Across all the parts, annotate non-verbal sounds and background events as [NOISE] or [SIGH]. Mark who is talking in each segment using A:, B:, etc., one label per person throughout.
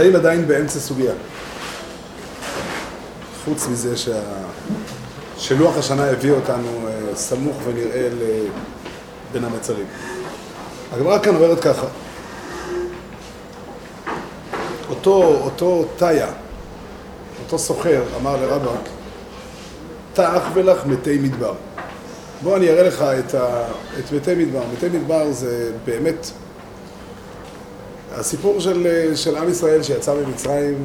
A: נמצאים עדיין באמצע סוגיה. חוץ מזה שה... שלוח השנה הביא אותנו אה, סמוך ונראה בין המצרים. הגמרא כאן אומרת ככה, אותו, אותו תיה, אותו סוחר, אמר לרבא, תאך ולך מתי מדבר. בוא אני אראה לך את, ה, את מתי מדבר. מתי מדבר זה באמת הסיפור של, של עם ישראל שיצא ממצרים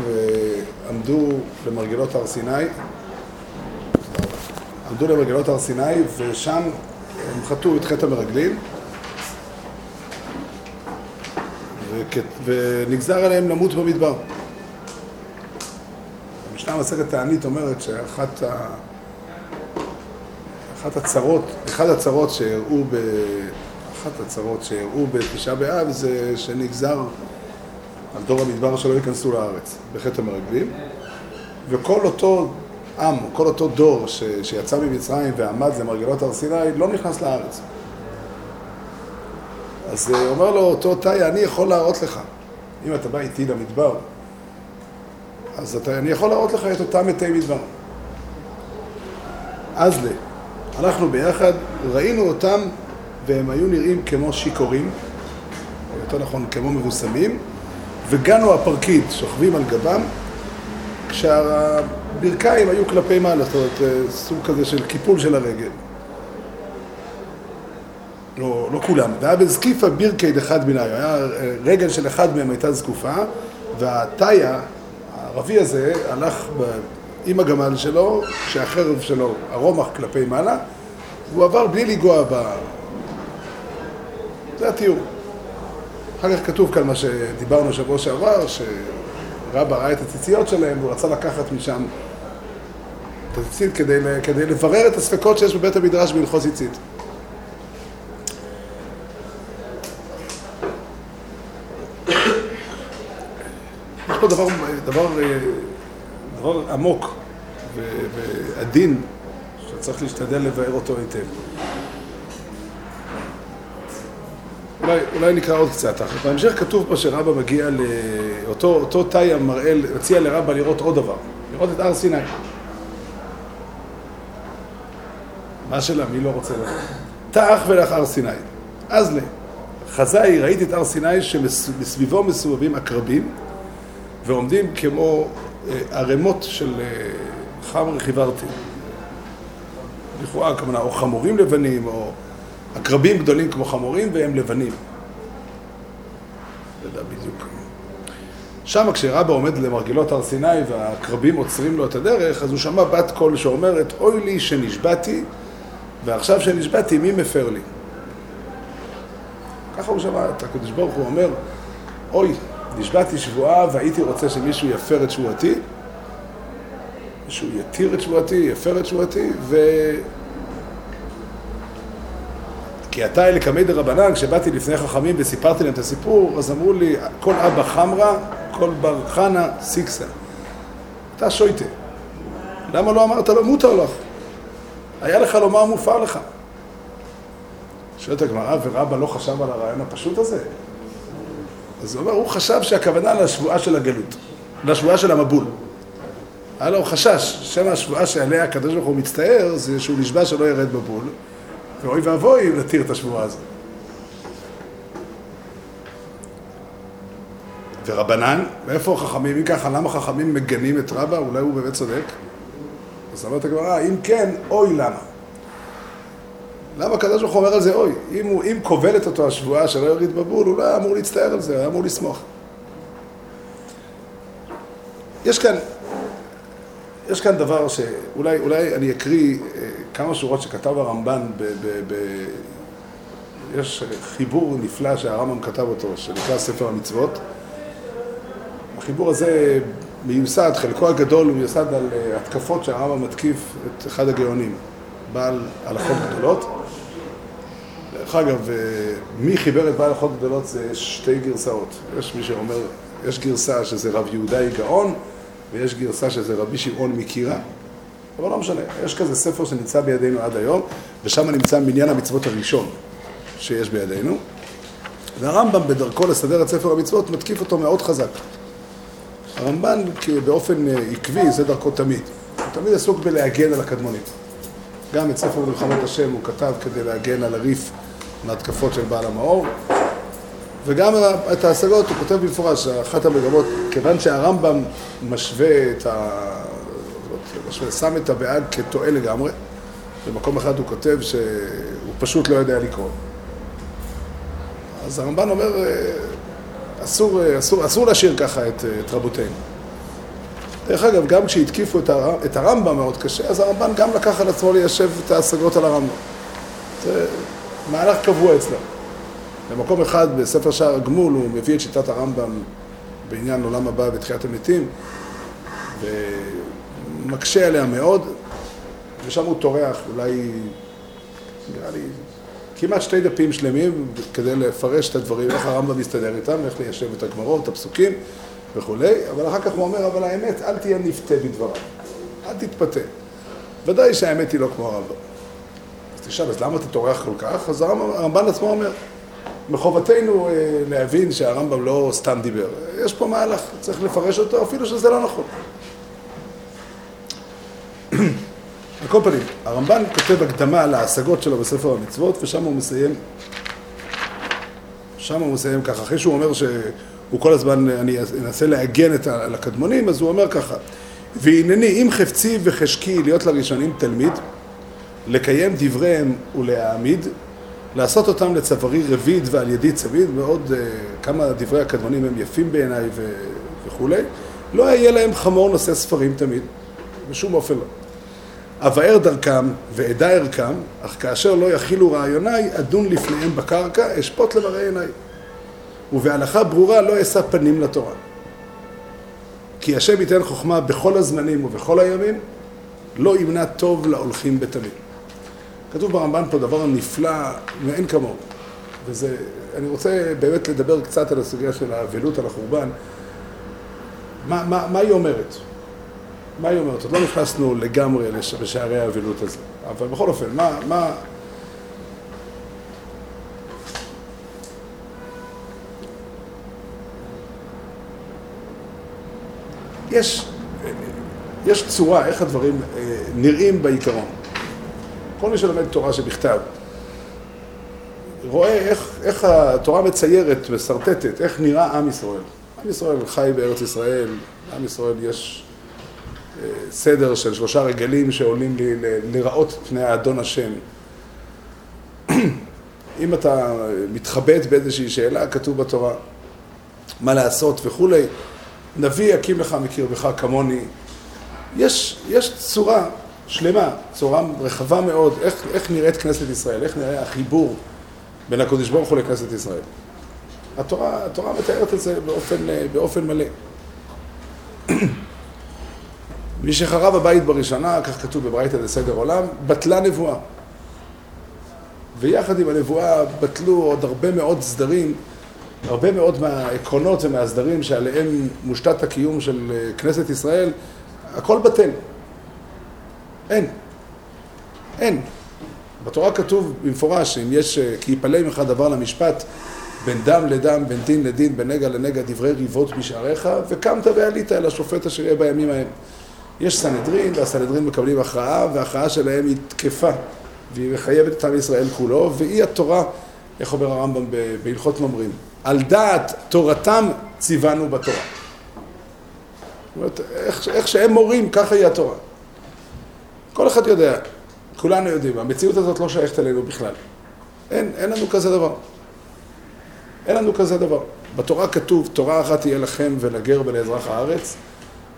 A: ועמדו למרגלות הר סיני, עמדו למרגלות הר סיני ושם הם חטאו את חטא המרגלים ונגזר עליהם למות במדבר. המשנה מסכת תענית אומרת שאחת ה... אחת הצרות, אחד הצרות שהראו ב... אחת הצרות שהראו בתשעה באב זה שנגזר על דור המדבר שלא ייכנסו לארץ בחטא המרגלים וכל אותו עם, כל אותו דור ש... שיצא ממצרים ועמד למרגלות הר סיני לא נכנס לארץ. אז אה, אומר לו אותו תאי, אני יכול להראות לך, אם אתה בא איתי למדבר, אז אתה, אני יכול להראות לך את אותם מתי מדבר. אז ל... הלכנו ביחד, ראינו אותם והם היו נראים כמו שיכורים, או יותר נכון כמו מבוסמים, וגנו הפרקיד שוכבים על גבם, כשהברכיים היו כלפי מעלה, זאת אומרת, אה, סוג כזה של קיפול של הרגל. לא, לא כולם, והיה בזקיפה בירקייד אחד מן היה אה, רגל של אחד מהם הייתה זקופה, והתאיה, הערבי הזה, הלך ב... עם הגמל שלו, כשהחרב שלו, הרומח כלפי מעלה, הוא עבר בלי לנגוע ב... זה התיאור. אחר כך כתוב כאן מה שדיברנו שבוע שעבר, שרבא ראה את הציציות שלהם והוא רצה לקחת משם את הציצית כדי, כדי לברר את הספקות שיש בבית המדרש בהלכות ציצית. יש פה דבר, דבר, דבר עמוק ועדין שצריך להשתדל לבאר אותו היטב. אולי, אולי נקרא עוד קצת. בהמשך כתוב פה שרבא מגיע לאותו אותו תאי המראל, הציע לרבא לראות עוד דבר, לראות את הר סיני. מה השאלה? מי לא רוצה לראות? תאך ולך הר סיני. אז ל... חזאי, ראיתי את הר סיני שמסביבו מסובבים עקרבים ועומדים כמו אה, ערימות של אה, חמר חיוורתי. לכאורה, כמובן, או חמורים לבנים, או עקרבים גדולים כמו חמורים, והם לבנים. לא יודע בדיוק. שם כשרבא עומד למרגלות הר סיני והעקרבים עוצרים לו את הדרך, אז הוא שמע בת קול שאומרת, אוי לי שנשבעתי, ועכשיו שנשבעתי, מי מפר לי? ככה הוא שמע את הקדוש ברוך הוא אומר, אוי, נשבעתי שבועה והייתי רוצה שמישהו יפר את שבועתי, שהוא יתיר את שבועתי, יפר את שבועתי, ו... כי אתה אלה קמי דרבנן, כשבאתי לפני חכמים וסיפרתי להם את הסיפור, אז אמרו לי, כל אבא חמרה, כל בר חנה סיקסה. אתה שויטה. למה לא אמרת לו, מותר לך? היה לך לומר מופר לך. שואלת הגמרא, ורבא לא חשב על הרעיון הפשוט הזה? אז הוא אומר, הוא חשב שהכוונה לשבועה של הגלות, לשבועה של המבול. היה לו חשש, שם השבועה שעליה הקדוש ברוך הוא מצטער, זה שהוא נשבע שלא ירד בבול, ואוי ואבוי אם נתיר את השבועה הזאת. ורבנן, ואיפה החכמים? אם ככה, למה חכמים מגנים את רבא? אולי הוא באמת צודק? אז אומרת הגמרא, אם כן, אוי למה? למה הקדוש ברוך הוא אומר על זה אוי? אם, הוא, אם כובלת אותו השבועה שלא יוריד בבול, הוא לא אמור להצטער על זה, הוא אמור לסמוך. יש כאן, יש כאן דבר שאולי אולי אני אקריא אה, כמה שורות שכתב הרמב"ן, ב, ב, ב, יש חיבור נפלא שהרמב"ם כתב אותו, שנקרא ספר המצוות. החיבור הזה מיוסד, חלקו הגדול הוא מיוסד על אה, התקפות שהרמב"ם מתקיף את אחד הגאונים, בעל הלכות גדולות. דרך אגב, אה, מי חיבר את בעל הלכות גדולות זה שתי גרסאות. יש מי שאומר, יש גרסה שזה רב יהודה גאון, ויש גרסה שזה רבי שמעון מקירה. אבל לא משנה, יש כזה ספר שנמצא בידינו עד היום, ושם נמצא מניין המצוות הראשון שיש בידינו. והרמב"ם בדרכו לסדר את ספר המצוות מתקיף אותו מאוד חזק. הרמב"ן באופן אה, עקבי, זה דרכו תמיד. הוא תמיד עסוק בלהגן על הקדמונים. גם את ספר מלחמות השם הוא כתב כדי להגן על הריף מהתקפות של בעל המאור. וגם את ההשגות הוא כותב במפורש, אחת המגמות, כיוון שהרמב"ם משווה את ה... משווה, שם את הבעד כטועה לגמרי, במקום אחד הוא כותב שהוא פשוט לא יודע לקרוא. אז הרמב"ן אומר, אסור, אסור, אסור להשאיר ככה את, את רבותינו. דרך אגב, גם כשהתקיפו את, הר, את הרמב"ם מאוד קשה, אז הרמב"ן גם לקח על עצמו ליישב את ההשגות על הרמב"ם. זה מהלך קבוע אצלו. במקום אחד, בספר שער הגמול, הוא מביא את שיטת הרמב"ם בעניין עולם הבא ותחיית המתים, ומקשה עליה מאוד, ושם הוא טורח, אולי, נראה לי, כמעט שתי דפים שלמים כדי לפרש את הדברים, איך הרמב"ם מסתדר איתם, איך ליישב את הגמרות, את הפסוקים וכולי, אבל אחר כך הוא אומר, אבל האמת, אל תהיה נפתה בדבריו, אל תתפתה. ודאי שהאמת היא לא כמו הרמב"ם. אז תשאל, אז למה אתה טורח כל כך? אז הרמב"ן עצמו אומר, מחובתנו אה, להבין שהרמב"ם לא סתם דיבר. יש פה מהלך, צריך לפרש אותו אפילו שזה לא נכון. על כל פנים, הרמב"ן כותב הקדמה להשגות שלו בספר המצוות, ושם הוא מסיים, שם הוא מסיים ככה, אחרי שהוא אומר שהוא כל הזמן, אני אנסה לעגן את הקדמונים, אז הוא אומר ככה, והנני אם חפצי וחשקי להיות לראשונים תלמיד, לקיים דבריהם ולהעמיד, לעשות אותם לצווארי רביד ועל ידי צמיד, ועוד uh, כמה דברי הקדמונים הם יפים בעיניי. וכולי, לא יהיה להם חמור נושא ספרים תמיד, בשום אופן לא. אבאר דרכם ואדע ערכם, אך כאשר לא יכילו רעיוניי, אדון לפניהם בקרקע, אשפוט למראה עיניי. ובהלכה ברורה לא אשא פנים לתורה. כי השם ייתן חוכמה בכל הזמנים ובכל הימים, לא ימנע טוב להולכים בתמיד. כתוב ברמב"ן פה דבר נפלא מאין כמוהו. וזה, אני רוצה באמת לדבר קצת על הסוגיה של האבלות על החורבן. מה, מה, מה היא אומרת? מה היא אומרת? עוד לא נכנסנו לגמרי בשערי האבלות הזה. אבל בכל אופן, מה... מה... יש, יש צורה איך הדברים אה, נראים בעיקרון. כל מי שלומד תורה שבכתב, רואה איך, איך התורה מציירת, משרטטת, איך נראה עם ישראל. עם ישראל חי בארץ ישראל, עם ישראל יש סדר של שלושה רגלים שעולים לי לראות פני האדון השם. [CLEARS THROAT] אם אתה מתחבט באיזושהי שאלה, כתוב בתורה מה לעשות וכולי, נביא יקים לך מקרבך כמוני. יש, יש צורה שלמה, צורה רחבה מאוד, איך, איך נראית כנסת ישראל, איך נראה החיבור בין הקדוש ברוך הוא לכנסת ישראל. התורה, התורה מתארת את זה באופן, באופן מלא. [CLEARS THROAT] מי שחרב הבית בראשונה, כך כתוב בברייתא לסדר עולם, בטלה נבואה. ויחד עם הנבואה בטלו עוד הרבה מאוד סדרים, הרבה מאוד מהעקרונות ומהסדרים שעליהם מושתת הקיום של כנסת ישראל, הכל בטל. אין. אין. בתורה כתוב במפורש שאם יש, כי יפלא ממך דבר למשפט, בין דם לדם, בין דין לדין, בין נגע לנגע, דברי ריבות בשעריך, וקמת ועלית אל השופט אשר יהיה בימים ההם. יש סנהדרין, והסנהדרין מקבלים הכרעה, וההכרעה שלהם היא תקפה, והיא מחייבת את עם ישראל כולו, והיא התורה, איך אומר הרמב"ם בהלכות ממרים, על דעת תורתם ציוונו בתורה. זאת אומרת, איך, איך שהם מורים, ככה היא התורה. כל אחד יודע, כולנו יודעים, המציאות הזאת לא שייכת אלינו בכלל. אין, אין לנו כזה דבר. אין לנו כזה דבר. בתורה כתוב, תורה אחת תהיה לכם ולגר ולאזרח הארץ,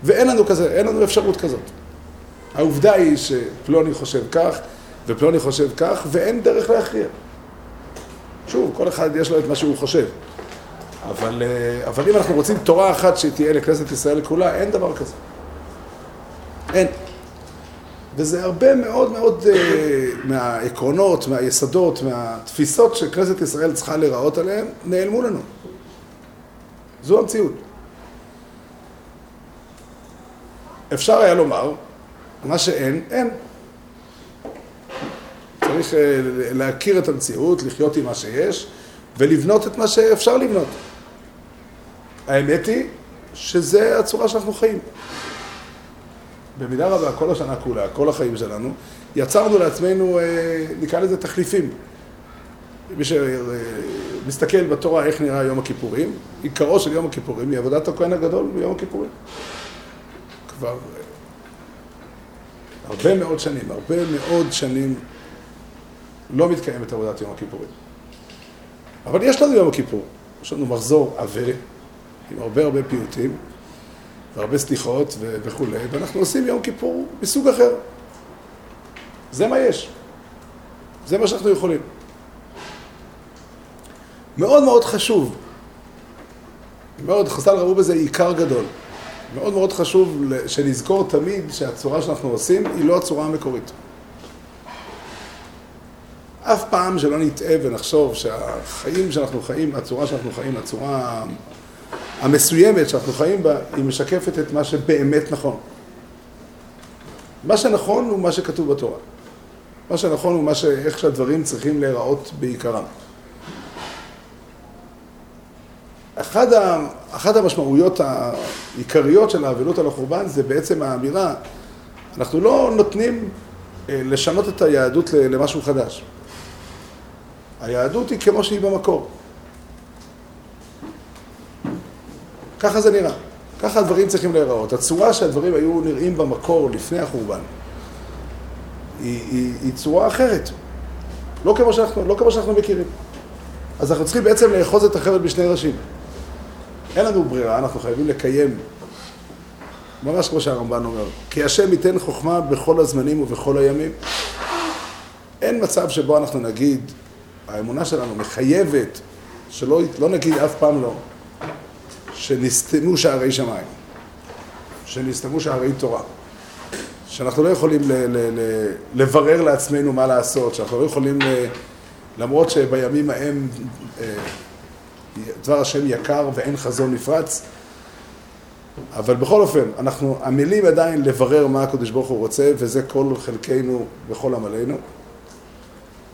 A: ואין לנו כזה, אין לנו אפשרות כזאת. העובדה היא שפלוני חושב כך, ופלוני חושב כך, ואין דרך להכריע. שוב, כל אחד יש לו את מה שהוא חושב. אבל, אה, אבל אם אנחנו רוצים תורה אחת שתהיה לכנסת ישראל כולה, אין דבר כזה. אין. וזה הרבה מאוד מאוד uh, מהעקרונות, מהיסודות, מהתפיסות שכנסת ישראל צריכה להיראות עליהן, נעלמו לנו. זו המציאות. אפשר היה לומר מה שאין, אין. צריך אה, להכיר את המציאות, לחיות עם מה שיש, ולבנות את מה שאפשר לבנות. האמת היא שזה הצורה שאנחנו חיים. במידה רבה, כל השנה כולה, כל החיים שלנו, יצרנו לעצמנו, אה, נקרא לזה תחליפים. מי שמסתכל בתורה איך נראה יום הכיפורים, עיקרו של יום הכיפורים היא עבודת הכהן הגדול ביום הכיפורים. כבר אה, הרבה מאוד שנים, הרבה מאוד שנים לא מתקיימת עבודת יום הכיפורים. אבל יש לנו יום הכיפור, יש לנו מחזור עבה, עם הרבה הרבה פיוטים, והרבה סליחות וכולי, ואנחנו עושים יום כיפור מסוג אחר. זה מה יש. זה מה שאנחנו יכולים. מאוד מאוד חשוב, מאוד, חז"ל ראו בזה עיקר גדול. מאוד מאוד חשוב שנזכור תמיד שהצורה שאנחנו עושים היא לא הצורה המקורית. אף פעם שלא נטעה ונחשוב שהחיים שאנחנו חיים, הצורה שאנחנו חיים, הצורה המסוימת שאנחנו חיים בה, היא משקפת את מה שבאמת נכון. מה שנכון הוא מה שכתוב בתורה. מה שנכון הוא מה ש... איך שהדברים צריכים להיראות בעיקרם. אחד, ה... אחת המשמעויות העיקריות של האבלות על החורבן זה בעצם האמירה, אנחנו לא נותנים אה, לשנות את היהדות למשהו חדש. היהדות היא כמו שהיא במקור. ככה זה נראה. ככה הדברים צריכים להיראות. הצורה שהדברים היו נראים במקור לפני החורבן היא, היא, היא צורה אחרת. לא כמו, שאנחנו, לא כמו שאנחנו מכירים. אז אנחנו צריכים בעצם לאחוז את החבל בשני ראשים. אין לנו ברירה, אנחנו חייבים לקיים, ממש כמו שהרמב"ן אומר, כי השם ייתן חוכמה בכל הזמנים ובכל הימים. אין מצב שבו אנחנו נגיד, האמונה שלנו מחייבת, שלא לא נגיד אף פעם לא, שנסתמו שערי שמיים, שנסתמו שערי תורה, שאנחנו לא יכולים ל- ל- ל- לברר לעצמנו מה לעשות, שאנחנו לא יכולים, למרות שבימים ההם אה, דבר השם יקר ואין חזון נפרץ, אבל בכל אופן, אנחנו עמלים עדיין לברר מה הקדוש ברוך הוא רוצה, וזה כל חלקנו וכל עמלנו.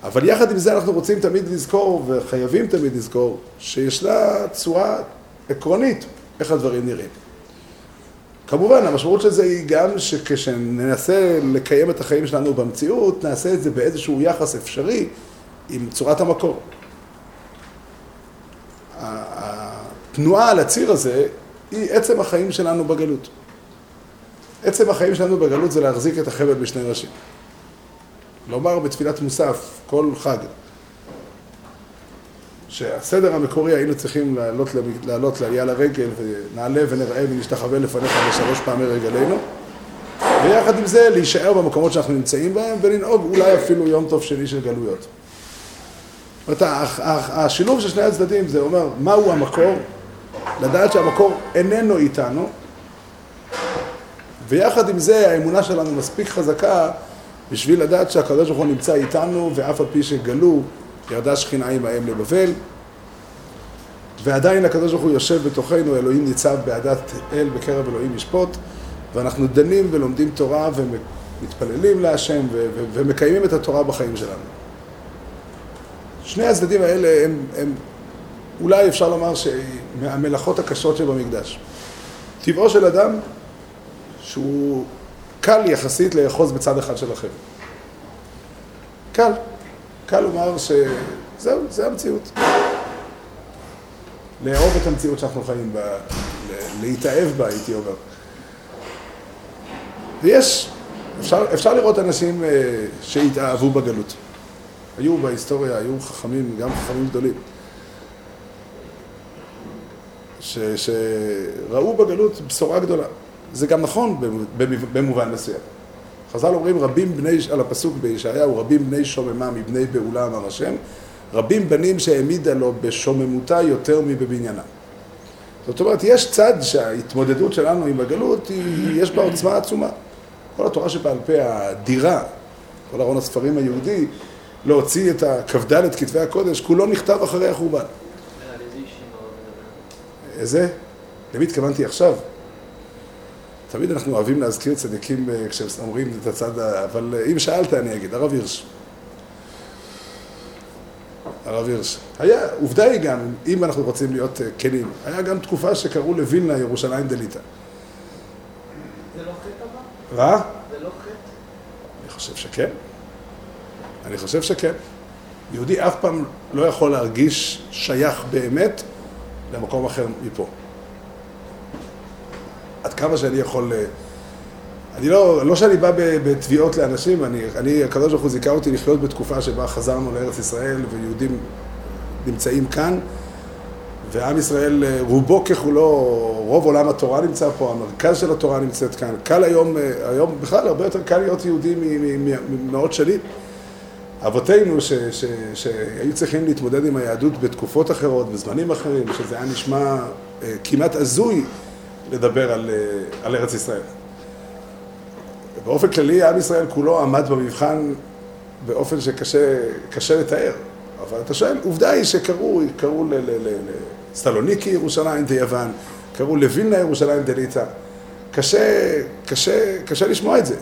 A: אבל יחד עם זה אנחנו רוצים תמיד לזכור, וחייבים תמיד לזכור, שישנה צורה עקרונית איך הדברים נראים. כמובן, המשמעות של זה היא גם שכשננסה לקיים את החיים שלנו במציאות, נעשה את זה באיזשהו יחס אפשרי עם צורת המקור. התנועה על הציר הזה היא עצם החיים שלנו בגלות. עצם החיים שלנו בגלות זה להחזיק את החבל בשני ראשים. לומר בתפילת מוסף, כל חג, שהסדר המקורי היינו צריכים לעלות, לעלות לעלייה לרגל ונעלה ונראה ונשתחווה לפניך בשלוש פעמי רגלינו ויחד עם זה להישאר במקומות שאנחנו נמצאים בהם ולנהוג אולי אפילו יום טוב שני של גלויות. זאת אומרת, השילוב של שני הצדדים זה אומר מהו המקור, לדעת שהמקור איננו איתנו ויחד עם זה האמונה שלנו מספיק חזקה בשביל לדעת שהקדוש ברוך הוא נמצא איתנו ואף על פי שגלו ירדה שכינה עמהם לבבל, ועדיין הקדוש ברוך הוא יושב בתוכנו, אלוהים ניצב בעדת אל בקרב אלוהים ישפוט, ואנחנו דנים ולומדים תורה ומתפללים להשם ומקיימים את התורה בחיים שלנו. שני הצדדים האלה הם, הם אולי אפשר לומר מהמלאכות הקשות שבמקדש. טבעו של אדם שהוא קל יחסית לאחוז בצד אחד של החבל. קל. קל לומר שזהו, זה המציאות. לאהוב את המציאות שאנחנו חיים בה, להתאהב בה, הייתי אומר. ויש, אפשר, אפשר לראות אנשים אה, שהתאהבו בגלות. היו בהיסטוריה, היו חכמים, גם חכמים גדולים, ש, שראו בגלות בשורה גדולה. זה גם נכון במובן מסוים. חז"ל אומרים רבים בני, על הפסוק בישעיהו, רבים בני שוממה מבני בעולה אמר השם, רבים בנים שהעמידה לו בשוממותה יותר מבבניינה. זאת אומרת, יש צד שההתמודדות שלנו עם הגלות, היא, יש בה עוצמה עצומה. כל התורה שבעל פה האדירה, כל ארון הספרים היהודי, להוציא את כ"ד כתבי הקודש, כולו נכתב אחרי החורבן. איזה? למי התכוונתי עכשיו? תמיד אנחנו אוהבים להזכיר צדיקים אה, כשהם אומרים את הצד ה... אבל אה, אם שאלת אני אגיד, הרב הירש. הרב הירש. היה, עובדה היא גם, אם אנחנו רוצים להיות אה, כנים, היה גם תקופה שקראו לווילנה ירושלים דליטא.
B: זה לא חטא אבל?
A: רע?
B: זה לא חטא?
A: אני חושב שכן. אני חושב שכן. יהודי אף פעם לא יכול להרגיש שייך באמת למקום אחר מפה. עד כמה שאני יכול... אה, אני לא, לא שאני בא בתביעות לאנשים, אני, אני, הקדוש ברוך הוא זיכה אותי לחיות בתקופה שבה חזרנו לארץ ישראל ויהודים נמצאים כאן, ועם ישראל, אה, רובו ככולו, רוב עולם התורה נמצא פה, המרכז של התורה נמצאת כאן. קל היום, אה, היום בכלל הרבה יותר קל להיות יהודי ממאות שנים. אבותינו שהיו צריכים להתמודד עם היהדות בתקופות אחרות, בזמנים אחרים, שזה היה נשמע אה, כמעט הזוי לדבר על, אה, על ארץ ישראל. באופן כללי, עם ישראל כולו עמד במבחן באופן שקשה קשה לתאר. אבל אתה שואל, עובדה היא שקראו, קראו לסלוניקי ירושלים דיוון, קראו לווילנה ירושלים דליטא. קשה, קשה, קשה לשמוע את זה.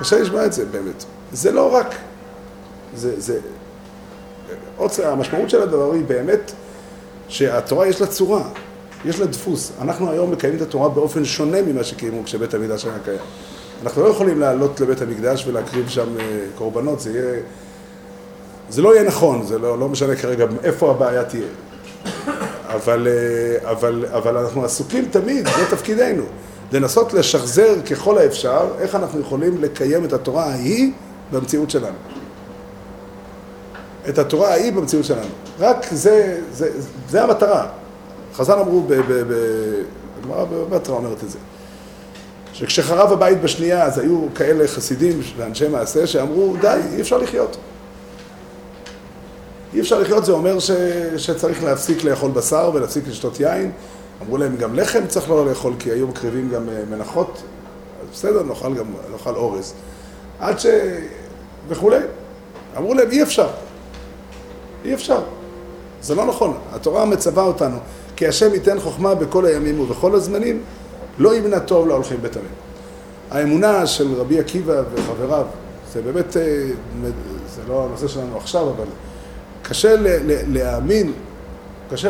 A: קשה לשמוע את זה באמת. זה לא רק, זה, זה, עוד צ- המשמעות של הדבר היא באמת שהתורה יש לה צורה, יש לה דפוס. אנחנו היום מקיימים את התורה באופן שונה ממה שקיימו כשבית המקדש היה קיים. אנחנו לא יכולים לעלות לבית המקדש ולהקריב שם אה, קורבנות, זה יהיה... זה לא יהיה נכון, זה לא, לא משנה כרגע איפה הבעיה תהיה. אבל, אה, אבל, אבל אנחנו עסוקים תמיד, זה תפקידנו, לנסות לשחזר ככל האפשר איך אנחנו יכולים לקיים את התורה ההיא במציאות שלנו. את התורה ההיא במציאות שלנו. רק זה, זה, זה המטרה. חז"ל אמרו, הגמרא בבטרה אומרת את זה, שכשחרב הבית בשנייה אז היו כאלה חסידים ואנשי מעשה שאמרו, די, אי אפשר לחיות. אי אפשר לחיות, זה אומר ש, שצריך להפסיק לאכול בשר ולהפסיק לשתות יין. אמרו להם, גם לחם צריך לא לאכול, כי היו מקריבים גם אה, מנחות. אז בסדר, נאכל גם, נאכל אורז. עד ש... וכולי. אמרו להם, אי אפשר. אי אפשר. זה לא נכון. התורה מצווה אותנו, כי השם ייתן חוכמה בכל הימים ובכל הזמנים, לא ימנע טוב להולכים בתמים. האמונה של רבי עקיבא וחבריו, זה באמת, אה, זה לא הנושא שלנו עכשיו, אבל קשה להאמין, קשה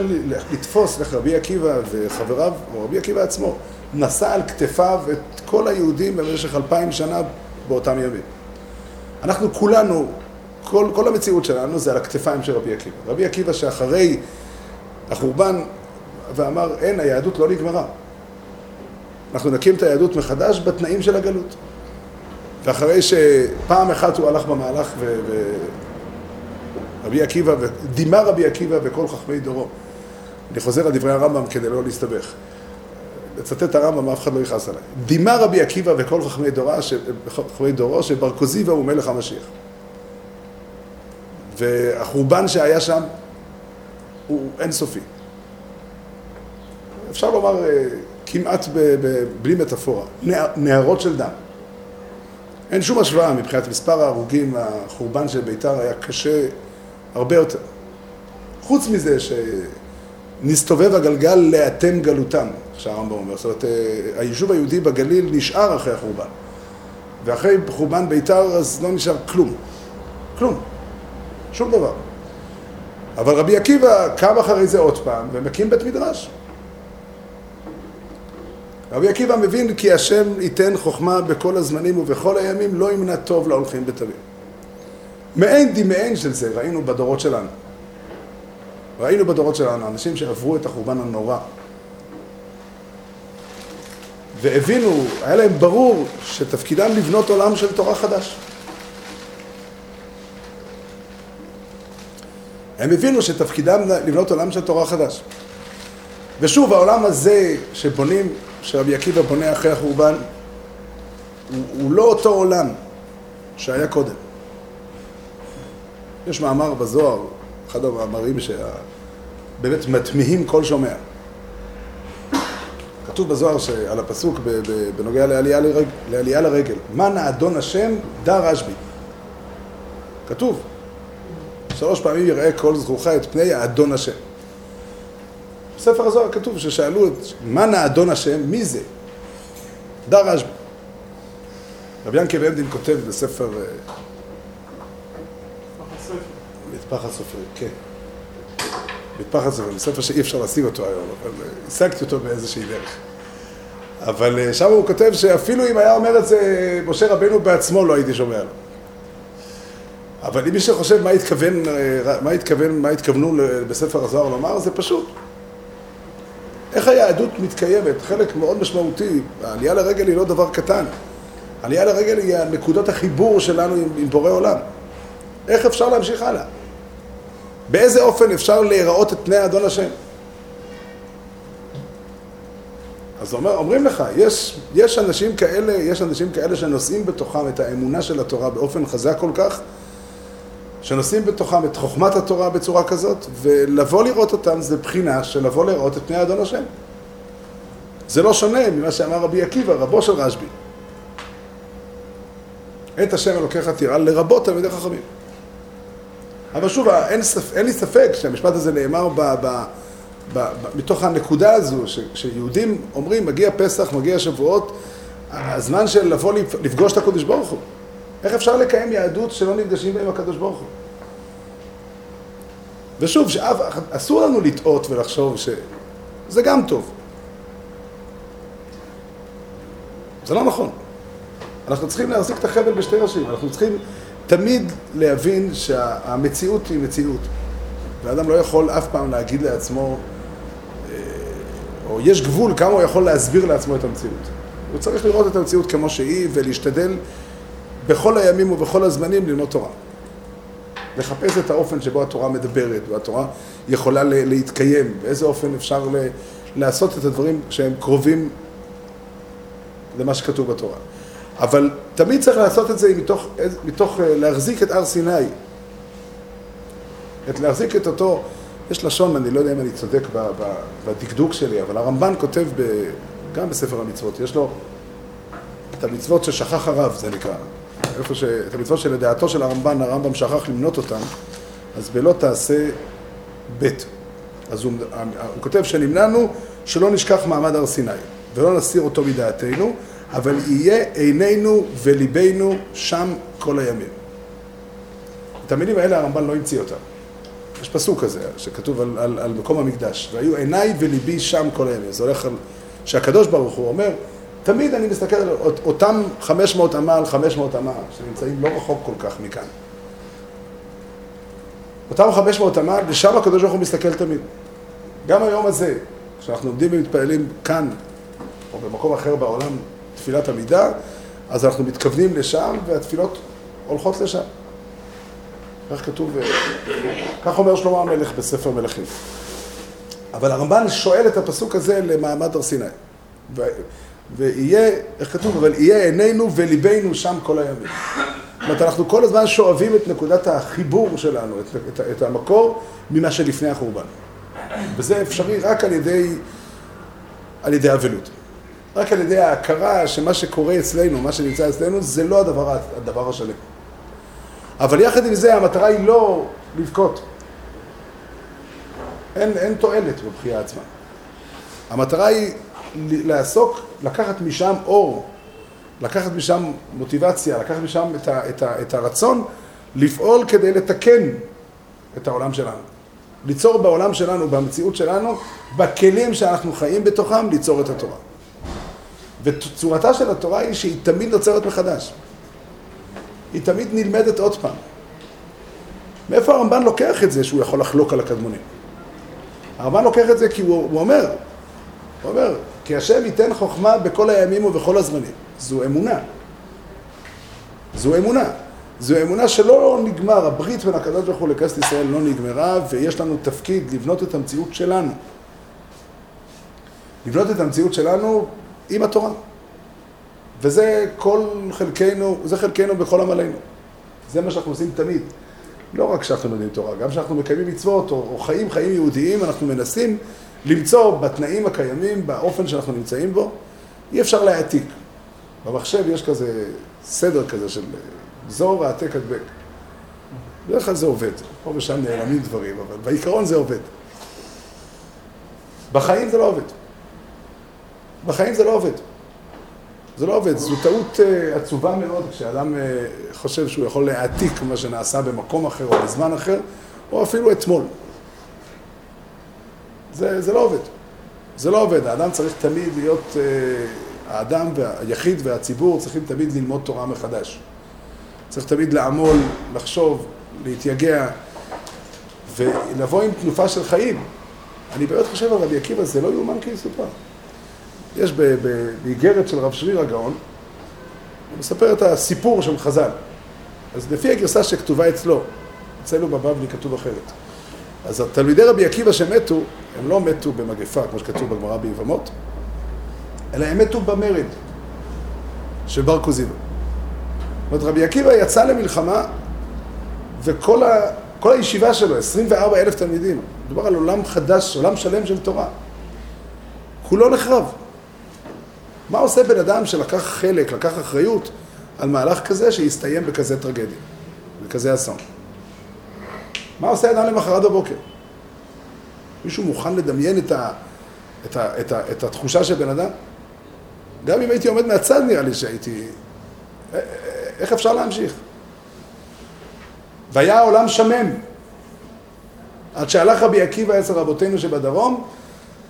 A: לתפוס איך רבי עקיבא וחבריו, או רבי עקיבא עצמו, נשא על כתפיו את כל היהודים במשך אלפיים שנה באותם ימים. אנחנו כולנו, כל, כל המציאות שלנו זה על הכתפיים של רבי עקיבא. רבי עקיבא שאחרי החורבן ואמר, אין, היהדות לא נגמרה. אנחנו נקים את היהדות מחדש בתנאים של הגלות. ואחרי שפעם אחת הוא הלך במהלך ו... ו... רבי עקיבא, דימה רבי עקיבא וכל חכמי דורו. אני חוזר על דברי הרמב"ם כדי לא להסתבך. לצטט הרמב"ם, אף אחד לא יכעס עליי. דימה רבי עקיבא וכל חכמי דורו, ש... חכמי דורו שבר כוזיבא הוא מלך המשיח. והחורבן שהיה שם הוא אינסופי. אפשר לומר אה, כמעט ב... ב... בלי מטאפורה. נהרות של דם. אין שום השוואה מבחינת מספר ההרוגים, החורבן של ביתר היה קשה הרבה יותר. חוץ מזה שנסתובב הגלגל לאתם גלותם, שהרמב"ם אומר. זאת אומרת, אה, היישוב היהודי בגליל נשאר אחרי החורבן. ואחרי חורבן ביתר אז לא נשאר כלום. כלום. שום דבר. אבל רבי עקיבא קם אחרי זה עוד פעם ומקים בית מדרש. רבי עקיבא מבין כי השם ייתן חוכמה בכל הזמנים ובכל הימים, לא ימנע טוב להולכים בתמים. מעין דמעין של זה ראינו בדורות שלנו. ראינו בדורות שלנו אנשים שעברו את החורבן הנורא והבינו, היה להם ברור שתפקידם לבנות עולם של תורה חדש. הם הבינו שתפקידם לבנות עולם של תורה חדש. ושוב, העולם הזה שבונים, שרבי עקיבא בונה אחרי החורבן, הוא, הוא לא אותו עולם שהיה קודם. יש מאמר בזוהר, אחד המאמרים שבאמת מתמיהים כל שומע. כתוב בזוהר שעל הפסוק בנוגע לעלייה, לרג, לעלייה לרגל, מנה אדון השם דר רשב"י. כתוב, שלוש פעמים יראה כל זכורך את פני האדון השם. בספר הזוהר כתוב ששאלו את מנה אדון השם, מי זה? דר רשב"י. רבי ינקב עמדין כותב בספר... אה, מטפח הסופר, כן. מטפח הסופר, בספר שאי אפשר להשיג אותו היום, אבל אה, השגתי אותו באיזושהי דרך. אבל אה, שם הוא כותב שאפילו אם היה אומר את זה משה רבנו בעצמו לא הייתי שומע לו. אבל אם מי שחושב מה התכוון, מה התכוון, מה התכוונו בספר הזוהר לומר, זה פשוט. איך היהדות מתקיימת? חלק מאוד משמעותי, העלייה לרגל היא לא דבר קטן. עלייה לרגל היא נקודות החיבור שלנו עם, עם בורא עולם. איך אפשר להמשיך הלאה? באיזה אופן אפשר להיראות את פני אדון השם? אז אומר, אומרים לך, יש, יש אנשים כאלה, יש אנשים כאלה שנושאים בתוכם את האמונה של התורה באופן חזק כל כך, שנושאים בתוכם את חוכמת התורה בצורה כזאת, ולבוא לראות אותם זה בחינה של לבוא לראות את פני אדון השם. זה לא שונה ממה שאמר רבי עקיבא, רבו של רשב"י. את השם אלוקיך תראה לרבות תלמידי חכמים. אבל שוב, אין, ספ... אין לי ספק שהמשפט הזה נאמר ב... ב... מתוך הנקודה הזו. שיהודים אומרים, מגיע פסח, מגיע שבועות, הזמן של לבוא לפגוש את הקודש ברוך הוא. איך אפשר לקיים יהדות שלא נפגשים בה עם הקדוש ברוך הוא? ושוב, שאף, אסור לנו לטעות ולחשוב שזה גם טוב. זה לא נכון. אנחנו צריכים להחזיק את החבל בשתי ראשים. אנחנו צריכים תמיד להבין שהמציאות היא מציאות. ואדם לא יכול אף פעם להגיד לעצמו, או יש גבול כמה הוא יכול להסביר לעצמו את המציאות. הוא צריך לראות את המציאות כמו שהיא ולהשתדל בכל הימים ובכל הזמנים ללמוד תורה. לחפש את האופן שבו התורה מדברת, והתורה יכולה להתקיים, באיזה אופן אפשר לעשות את הדברים שהם קרובים למה שכתוב בתורה. אבל תמיד צריך לעשות את זה מתוך, מתוך אה, להחזיק את הר סיני. את להחזיק את אותו, יש לשון, אני לא יודע אם אני צודק בדקדוק שלי, אבל הרמב"ן כותב ב, גם בספר המצוות, יש לו את המצוות ששכח הרב, זה נקרא. איפה ש... את המצוות שלדעתו של הרמב"ן, הרמב"ם שכח למנות אותם, אז בלא תעשה ב'. אז הוא, הוא כותב שנמנענו שלא נשכח מעמד הר סיני, ולא נסיר אותו מדעתנו, אבל יהיה עינינו וליבנו שם כל הימים. את המילים האלה הרמב"ן לא המציא אותם. יש פסוק כזה שכתוב על, על, על מקום המקדש, והיו עיניי וליבי שם כל הימים. זה הולך על... שהקדוש ברוך הוא אומר, תמיד אני מסתכל על אותם 500 אמה על 500 אמה, שנמצאים לא רחוק כל כך מכאן. אותם 500 אמה, ושם הקדוש ברוך הוא מסתכל תמיד. גם היום הזה, כשאנחנו עומדים ומתפללים כאן, או במקום אחר בעולם, תפילת עמידה, אז אנחנו מתכוונים לשם, והתפילות הולכות לשם. כך כתוב, כך אומר שלמה המלך בספר מלכים. אבל הרמב"ן שואל את הפסוק הזה למעמד הר סיני. ויהיה, איך כתוב? אבל יהיה עינינו וליבנו שם כל הימים. זאת אומרת, אנחנו כל הזמן שואבים את נקודת החיבור שלנו, את, את, את המקור, ממה שלפני החורבן. וזה אפשרי רק על ידי, על ידי אבלות. רק על ידי ההכרה שמה שקורה אצלנו, מה שנמצא אצלנו, זה לא הדבר, הדבר השלם. אבל יחד עם זה, המטרה היא לא לבכות. אין, אין תועלת בבחייה עצמה. המטרה היא לעסוק, לקחת משם אור, לקחת משם מוטיבציה, לקחת משם את, ה, את, ה, את הרצון לפעול כדי לתקן את העולם שלנו. ליצור בעולם שלנו, במציאות שלנו, בכלים שאנחנו חיים בתוכם, ליצור את התורה. וצורתה של התורה היא שהיא תמיד נוצרת מחדש. היא תמיד נלמדת עוד פעם. מאיפה הרמב"ן לוקח את זה שהוא יכול לחלוק על הקדמונים? הרמב"ן לוקח את זה כי הוא, הוא אומר, הוא אומר, כי השם ייתן חוכמה בכל הימים ובכל הזמנים. זו אמונה. זו אמונה. זו אמונה שלא נגמר, הברית בין הקדוש ברוך הוא לכנסת ישראל לא נגמרה, ויש לנו תפקיד לבנות את המציאות שלנו. לבנות את המציאות שלנו עם התורה. וזה כל חלקנו, זה חלקנו בכל עמלנו. זה מה שאנחנו עושים תמיד. לא רק כשאנחנו לומדים תורה, גם כשאנחנו מקיימים מצוות או, או חיים חיים יהודיים, אנחנו מנסים למצוא בתנאים הקיימים, באופן שאנחנו נמצאים בו, אי אפשר להעתיק. במחשב יש כזה סדר כזה של זור, העתק, הדבק. בדרך כלל זה עובד, פה ושם נעלמים דברים, אבל בעיקרון זה עובד. בחיים זה לא עובד. בחיים זה לא עובד. זה לא עובד, זו טעות אה, עצובה מאוד כשאדם אה, חושב שהוא יכול להעתיק מה שנעשה במקום אחר או בזמן אחר, או אפילו אתמול. זה, זה לא עובד. זה לא עובד, האדם צריך תמיד להיות, אה, האדם והיחיד והציבור צריכים תמיד ללמוד תורה מחדש. צריך תמיד לעמול, לחשוב, להתייגע ולבוא עם תנופה של חיים. אני באמת חושב על רבי עקיבא, זה לא יאומן כי יסופר. יש באיגרת של רב שריר הגאון, הוא מספר את הסיפור של חז"ל. אז לפי הגרסה שכתובה אצלו, אצלנו בבבלי כתוב אחרת. אז התלמידי רבי עקיבא שמתו, הם לא מתו במגפה, כמו שכתוב בגמרא ביבמות, אלא הם מתו במרד של בר כוזיבא. זאת אומרת, רבי עקיבא יצא למלחמה, וכל ה, כל הישיבה שלו, 24 אלף תלמידים, מדובר על עולם חדש, עולם שלם של תורה. כולו נחרב. מה עושה בן אדם שלקח חלק, לקח אחריות על מהלך כזה שהסתיים בכזה טרגדיה, בכזה אסון? מה עושה אדם למחרת בבוקר? מישהו מוכן לדמיין את, ה, את, ה, את, ה, את התחושה של בן אדם? גם אם הייתי עומד מהצד נראה לי שהייתי... איך אפשר להמשיך? והיה העולם שמם. עד שהלך רבי עקיבא אצל רבותינו שבדרום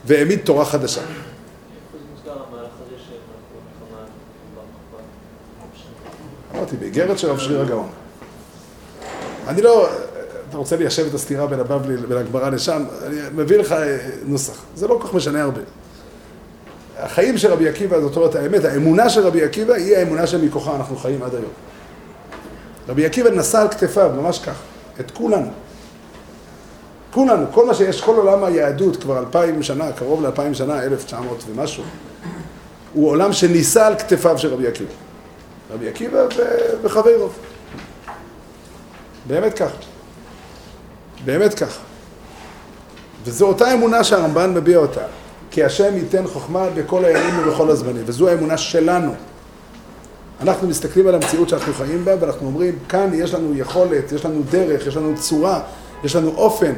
A: והעמיד תורה חדשה. אמרתי, באיגרת של רב שריר הגאון. אני לא, אתה רוצה ליישב את הסתירה בין הבבלי לבין הגמרא לשם, אני מביא לך נוסח. זה לא כל כך משנה הרבה. החיים של רבי עקיבא, זאת אומרת, האמת, האמונה של רבי עקיבא היא האמונה שמכוחה אנחנו חיים עד היום. רבי עקיבא נשא על כתפיו, ממש כך, את כולנו. כולנו, כל מה שיש, כל עולם היהדות כבר אלפיים שנה, קרוב לאלפיים שנה, אלף תשע מאות ומשהו, הוא עולם שנישא על כתפיו של רבי עקיבא. רבי עקיבא וחברו. באמת כך. באמת כך. וזו אותה אמונה שהרמב"ן מביע אותה. כי השם ייתן חוכמה בכל הימים ובכל הזמנים, וזו האמונה שלנו. אנחנו מסתכלים על המציאות שאנחנו חיים בה, ואנחנו אומרים, כאן יש לנו יכולת, יש לנו דרך, יש לנו צורה, יש לנו אופן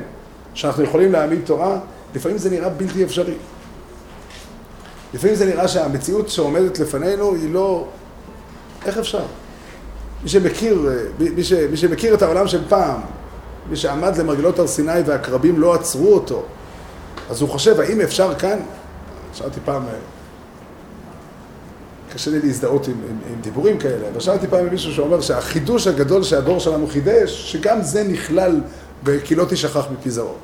A: שאנחנו יכולים להעמיד תורה, לפעמים זה נראה בלתי אפשרי. לפעמים זה נראה שהמציאות שעומדת לפנינו היא לא... איך אפשר? מי שמכיר, מי, ש, מי שמכיר את העולם של פעם, מי שעמד למרגלות הר סיני והקרבים לא עצרו אותו, אז הוא חושב, האם אפשר כאן? שאלתי פעם, קשה לי להזדהות עם, עם, עם דיבורים כאלה, אבל שאלתי פעם מישהו שאומר שהחידוש הגדול שהדור שלנו חידש, שגם זה נכלל ב"כי לא תשכח מפי זרעו".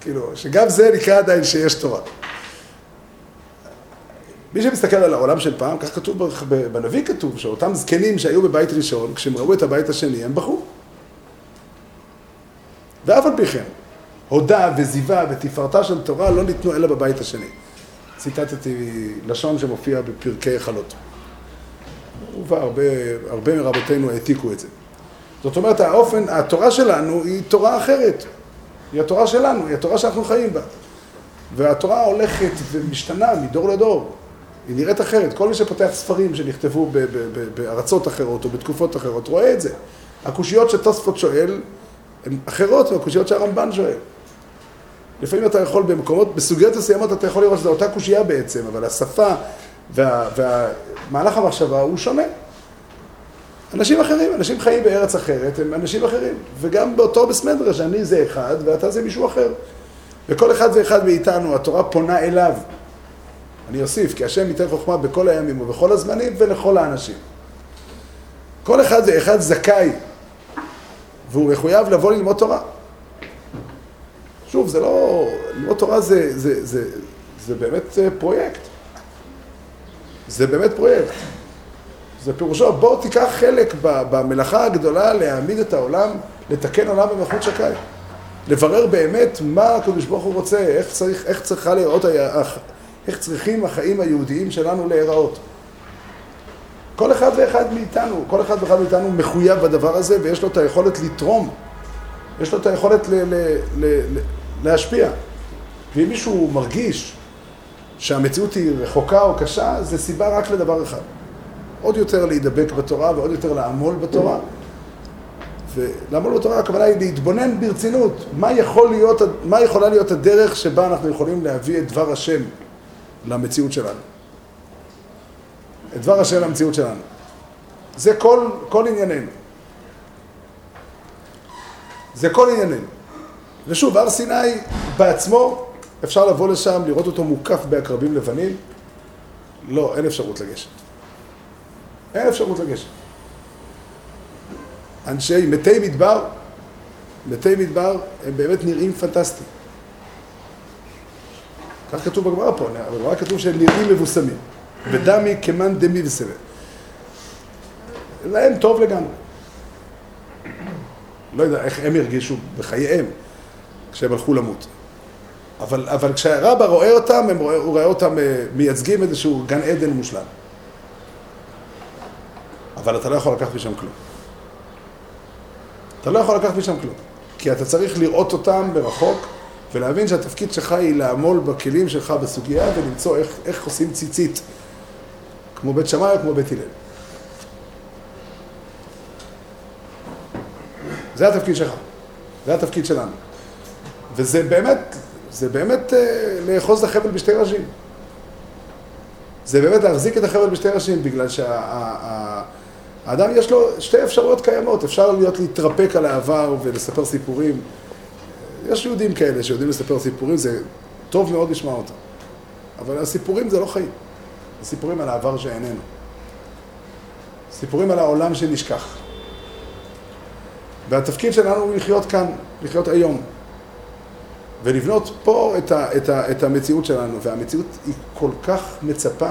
A: כאילו, שגם זה נקרא עדיין שיש תורה. מי שמסתכל על העולם של פעם, כך כתוב בנביא כתוב, שאותם זקנים שהיו בבית ראשון, כשהם ראו את הבית השני, הם בכו. ואף על פי כן, הודה וזיווה ותפארתה של תורה לא ניתנו אלא בבית השני. ציטטתי לשון שמופיע בפרקי חלות. והרבה הרבה מרבותינו העתיקו את זה. זאת אומרת, האופן, התורה שלנו היא תורה אחרת. היא התורה שלנו, היא התורה שאנחנו חיים בה. והתורה הולכת ומשתנה מדור לדור. היא נראית אחרת. כל מי שפותח ספרים שנכתבו בארצות אחרות או בתקופות אחרות רואה את זה. הקושיות שתוספות שואל הן אחרות מהקושיות שהרמב"ן שואל. לפעמים אתה יכול במקומות, בסוגיות מסוימות אתה יכול לראות שזו אותה קושייה בעצם, אבל השפה וה, והמהלך המחשבה הוא שונה. אנשים אחרים, אנשים חיים בארץ אחרת, הם אנשים אחרים. וגם באותו בסמדרה, שאני זה אחד ואתה זה מישהו אחר. וכל אחד ואחד מאיתנו, התורה פונה אליו. אני אוסיף, כי השם ייתן חוכמה בכל הימים ובכל הזמנים ולכל האנשים. כל אחד ואחד זכאי, והוא מחויב לבוא ללמוד תורה. שוב, זה לא... ללמוד תורה זה, זה, זה, זה באמת אה, פרויקט. זה באמת פרויקט. זה פירושו, בוא תיקח חלק במלאכה הגדולה להעמיד את העולם, לתקן עולם במלכות שקי. לברר באמת מה הקדוש ברוך הוא רוצה, איך, צריך, איך צריכה להיראות, איך צריכים החיים היהודיים שלנו להיראות. כל אחד ואחד מאיתנו, כל אחד ואחד מאיתנו מחויב בדבר הזה ויש לו את היכולת לתרום. יש לו את היכולת ל- ל- ל- להשפיע. ואם מישהו מרגיש שהמציאות היא רחוקה או קשה, זה סיבה רק לדבר אחד. עוד יותר להידבק בתורה ועוד יותר לעמול בתורה. ולעמול בתורה הכוונה היא להתבונן ברצינות, מה, יכול להיות, מה יכולה להיות הדרך שבה אנחנו יכולים להביא את דבר השם למציאות שלנו. את דבר השם למציאות שלנו. זה כל, כל ענייננו. זה כל ענייננו. ושוב, הר סיני בעצמו, אפשר לבוא לשם, לראות אותו מוקף בעקרבים לבנים. לא, אין אפשרות לגשת. אין אפשרות לגשת. אנשי מתי מדבר, מתי מדבר, הם באמת נראים פנטסטיים. כך כתוב בגמרא פה, בגמרא כתוב שהם נראים מבוסמים. ודמי כמאן וסבב. להם טוב לגמרי. לא יודע איך הם הרגישו בחייהם כשהם הלכו למות. אבל, אבל כשהרבא רואה אותם, רואה, הוא רואה אותם אה, מייצגים איזשהו גן עדן מושלם. אבל אתה לא יכול לקחת משם כלום. אתה לא יכול לקחת משם כלום. כי אתה צריך לראות אותם מרחוק ולהבין שהתפקיד שלך היא לעמול בכלים שלך בסוגיה ולמצוא איך, איך עושים ציצית, כמו בית שמאי או כמו בית הלל. זה התפקיד שלך, זה התפקיד שלנו. וזה באמת, זה באמת אה, לאחוז את החבל בשתי ראשים. זה באמת להחזיק את החבל בשתי ראשים, בגלל שהאדם יש לו שתי אפשרויות קיימות. אפשר להיות להתרפק על העבר ולספר סיפורים. יש יהודים כאלה שיודעים לספר סיפורים, זה טוב מאוד לשמוע אותם. אבל הסיפורים זה לא חיים. הסיפורים על העבר שאיננו. סיפורים על העולם שנשכח. והתפקיד שלנו הוא לחיות כאן, לחיות היום. ולבנות פה את, ה, את, ה, את המציאות שלנו, והמציאות היא כל כך מצפה.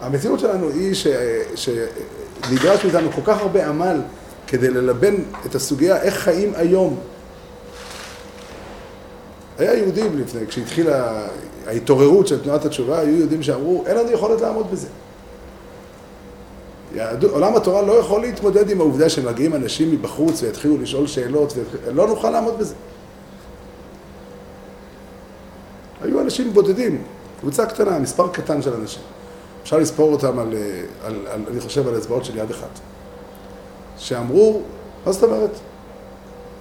A: המציאות שלנו היא שנדרש מאיתנו כל כך הרבה עמל כדי ללבן את הסוגיה איך חיים היום. היה יהודים לפני, כשהתחילה ההתעוררות של תנועת התשובה, היו יהודים שאמרו, אין לנו יכולת לעמוד בזה. עולם התורה לא יכול להתמודד עם העובדה שמגיעים אנשים מבחוץ ויתחילו לשאול שאלות, ולא נוכל לעמוד בזה. היו אנשים בודדים, קבוצה קטנה, מספר קטן של אנשים. אפשר לספור אותם על, על, על אני חושב, על אצבעות של יד אחת. שאמרו, מה זאת אומרת?